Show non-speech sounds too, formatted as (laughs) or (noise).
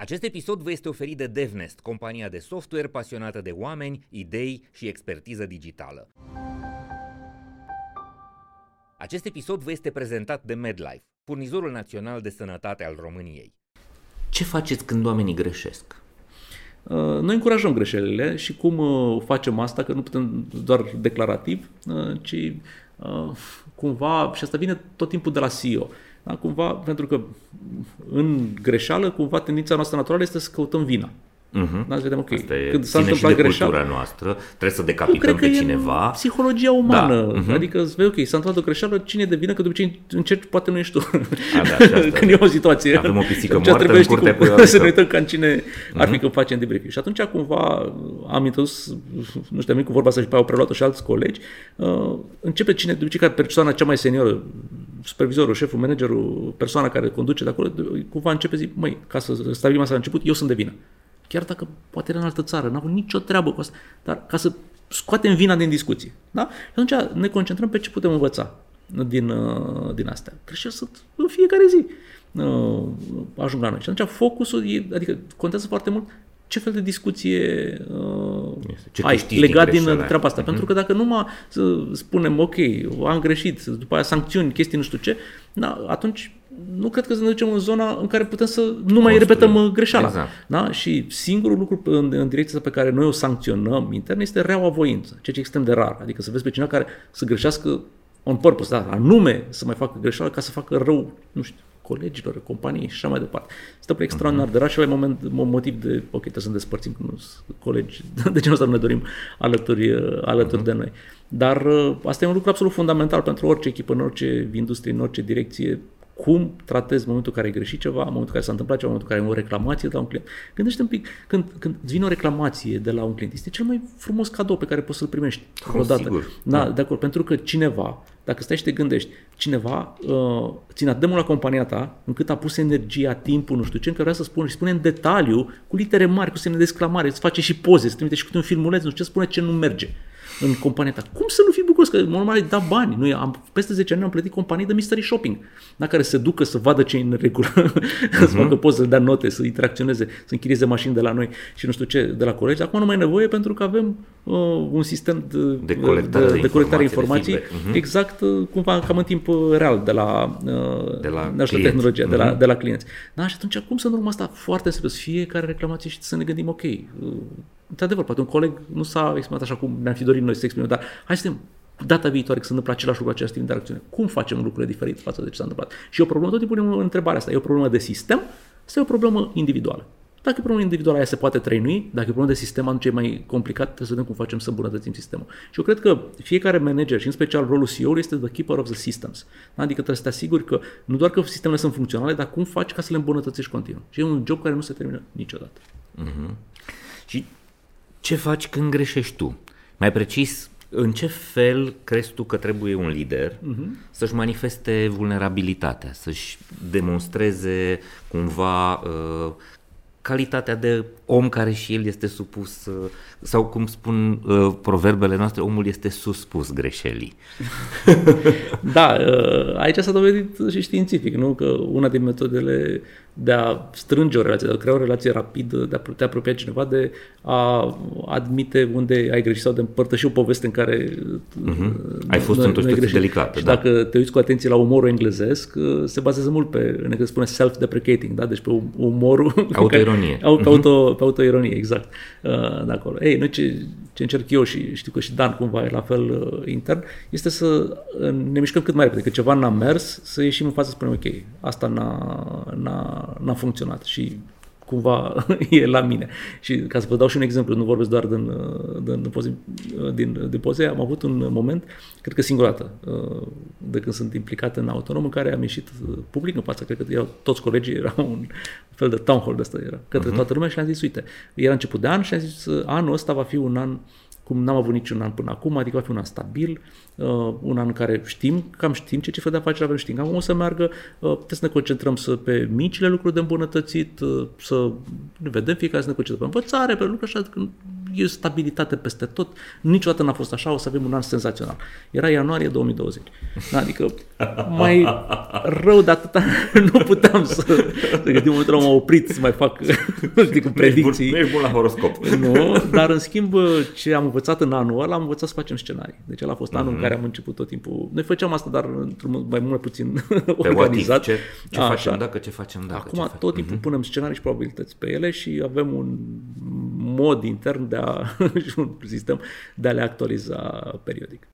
Acest episod vă este oferit de DevNest, compania de software pasionată de oameni, idei și expertiză digitală. Acest episod vă este prezentat de MedLife, furnizorul național de sănătate al României. Ce faceți când oamenii greșesc? Uh, noi încurajăm greșelile și cum uh, facem asta, că nu putem doar declarativ, uh, ci cumva, și asta vine tot timpul de la CEO, da? cumva, pentru că în greșeală, cumva tendința noastră naturală este să căutăm vina. Uh-huh. Da, să vedem, ok, Asta e, când s-a întâmplat de greșeală, cultura noastră, trebuie să decapităm pe cineva. psihologia umană, da. uh-huh. adică să vezi, ok, s-a întâmplat o greșeală, cine e de vină, că de obicei încerci, poate nu ești tu. A, da, (laughs) când e o situație. Avem o pisică moartă în curtea cum, (laughs) Să ne uităm ca în cine uh-huh. ar fi mhm. când facem debriefing. Și atunci cumva am introdus, nu știu, am cu vorba asta și pe au preluat-o și alți colegi, uh, începe cine, de obicei, ca persoana cea mai senioră, supervizorul, șeful, managerul, persoana care conduce de acolo, cumva începe zi, măi, ca să stabilim asta la început, eu sunt de vină. Chiar dacă poate era în altă țară, n-a avut nicio treabă cu asta, dar ca să scoatem vina din discuție. Da? Și atunci ne concentrăm pe ce putem învăța din, uh, din astea. Greșeli sunt în fiecare zi uh, ajung la noi. Și atunci focusul, e, adică contează foarte mult ce fel de discuție uh, ce ai legat din treaba asta. Uh-huh. Pentru că dacă numai să spunem, ok, am greșit, după aia sancțiuni, chestii nu știu ce, da, atunci nu cred că să ne ducem în zona în care putem să nu mai Construim. repetăm uh, greșeala. Exact. Da? Și singurul lucru în, în direcția pe care noi o sancționăm intern este reaua voință, ceea ce e extrem de rar. Adică să vezi pe cineva care să greșească on purpose, da, anume să mai facă greșeală ca să facă rău, nu știu, colegilor, companiei și așa mai departe. Stă pe extraordinar de rar și la moment motiv de, ok, trebuie să ne despărțim cu colegi, (laughs) de ce nu să ne dorim alături, uh, alături uh-huh. de noi. Dar uh, asta e un lucru absolut fundamental pentru orice echipă, în orice industrie, în orice direcție, cum tratezi momentul în care ai greșit ceva, în momentul în care s-a întâmplat ceva, în momentul în care ai o reclamație de la un client. Gândește un pic, când, când îți vine o reclamație de la un client, este cel mai frumos cadou pe care poți să-l primești oh, odată. Sigur. Da, da, de acord, pentru că cineva, dacă stai și te gândești, cineva uh, ține atât de mult la compania ta, încât a pus energia, timpul, nu știu ce, încă vrea să spună și spune în detaliu, cu litere mari, cu semne de exclamare, îți face și poze, îți trimite și cu un filmuleț, nu știu ce, spune ce nu merge în compania ta. Cum să nu fii bucuros? Că normal da bani. Noi am, peste 10 ani am plătit companii de mystery shopping, da, care se ducă să vadă ce e în regulă, uh-huh. (laughs) să facă poze, să dea note, să interacționeze, să închirieze mașini de la noi și nu știu ce, de la colegi. Acum nu mai e nevoie pentru că avem uh, un sistem de, de colectare de, de, de, colectare informații, de uh-huh. exact uh, cumva cam în timp uh, real de la, uh, de la clienți. tehnologie, uh-huh. de, la, mhm. de la clienți. Da, și atunci cum să nu urmă asta foarte serios? Fiecare reclamație și să ne gândim, ok, uh, într-adevăr, poate un coleg nu s-a exprimat așa cum ne-am fi dorit noi să exprime, dar hai să vedem data viitoare, că se întâmplă același lucru, această interacțiune, cum facem lucrurile diferite față de ce s-a întâmplat? Și e o problemă, tot timpul în întrebarea asta, e o problemă de sistem sau e o problemă individuală? Dacă e problemă individuală, aia se poate trăinui, dacă e problemă de sistem, atunci e mai complicat, trebuie să vedem cum facem să îmbunătățim sistemul. Și eu cred că fiecare manager, și în special rolul CEO, este the keeper of the systems. Adică trebuie să te asiguri că nu doar că sistemele sunt funcționale, dar cum faci ca să le îmbunătățești continuu. Și e un job care nu se termină niciodată. Uh-huh. Și ce faci când greșești tu? Mai precis, în ce fel crezi tu că trebuie un lider uh-huh. să-și manifeste vulnerabilitatea, să-și demonstreze cumva uh, calitatea de om care și el este supus, uh, sau cum spun uh, proverbele noastre, omul este suspus greșelii. (laughs) da, uh, aici s-a dovedit și științific, nu? Că una din metodele de a strânge o relație, de a crea o relație rapidă, de a te apropia cineva, de a admite unde ai greșit sau de a împărtăși o poveste în care uh-huh. ai fost într-o situație delicată. Și da. dacă te uiți cu atenție la umorul englezesc, se bazează mult pe, în engleză spune self-deprecating, da? deci pe umorul... Autoironie. (laughs) Care, pe, auto, pe autoironie, exact. Uh, de acolo. Ei, noi ce, ce încerc eu și știu că și Dan cumva e la fel uh, intern, este să uh, ne mișcăm cât mai repede, că ceva n-a mers, să ieșim în față să spunem, ok, asta n-a, n-a, n-a funcționat și cumva (laughs) e la mine. Și ca să vă dau și un exemplu, nu vorbesc doar din, din, din, poze, din, din poze, am avut un moment, cred că singura dată, de când sunt implicat în autonom, în care am ieșit public în față, cred că erau toți colegii, (laughs) era un fel de town hall de ăsta, era către uh-huh. toată lumea și le-am zis, uite, era început de an și am zis, anul ăsta va fi un an cum n-am avut niciun an până acum, adică va fi un an stabil, uh, un an în care știm, cam știm ce cifre de afaceri avem, știm cam cum o să meargă, uh, trebuie să ne concentrăm să pe micile lucruri de îmbunătățit, uh, să ne vedem fiecare să ne concentrăm pe învățare, pe lucruri așa, că e stabilitate peste tot, niciodată n-a fost așa, o să avem un an senzațional. Era ianuarie 2020. Adică mai rău de atâta (laughs) nu puteam să, să gândim momentul am oprit să mai fac nu știu, cu predicții. Nu ești bun la horoscop. Nu, dar în schimb ce am învățat în anul ăla, am învățat să facem scenarii. Deci ăla a fost anul mm-hmm. în care am început tot timpul. Noi făceam asta, dar într-un mai mult puțin Pe (laughs) organizat. Ce, ce facem dacă, ce facem dacă. Acum ce facem. tot timpul mm-hmm. punem scenarii și probabilități pe ele și avem un mod intern de a, (laughs) și un sistem de a le actualiza periodic.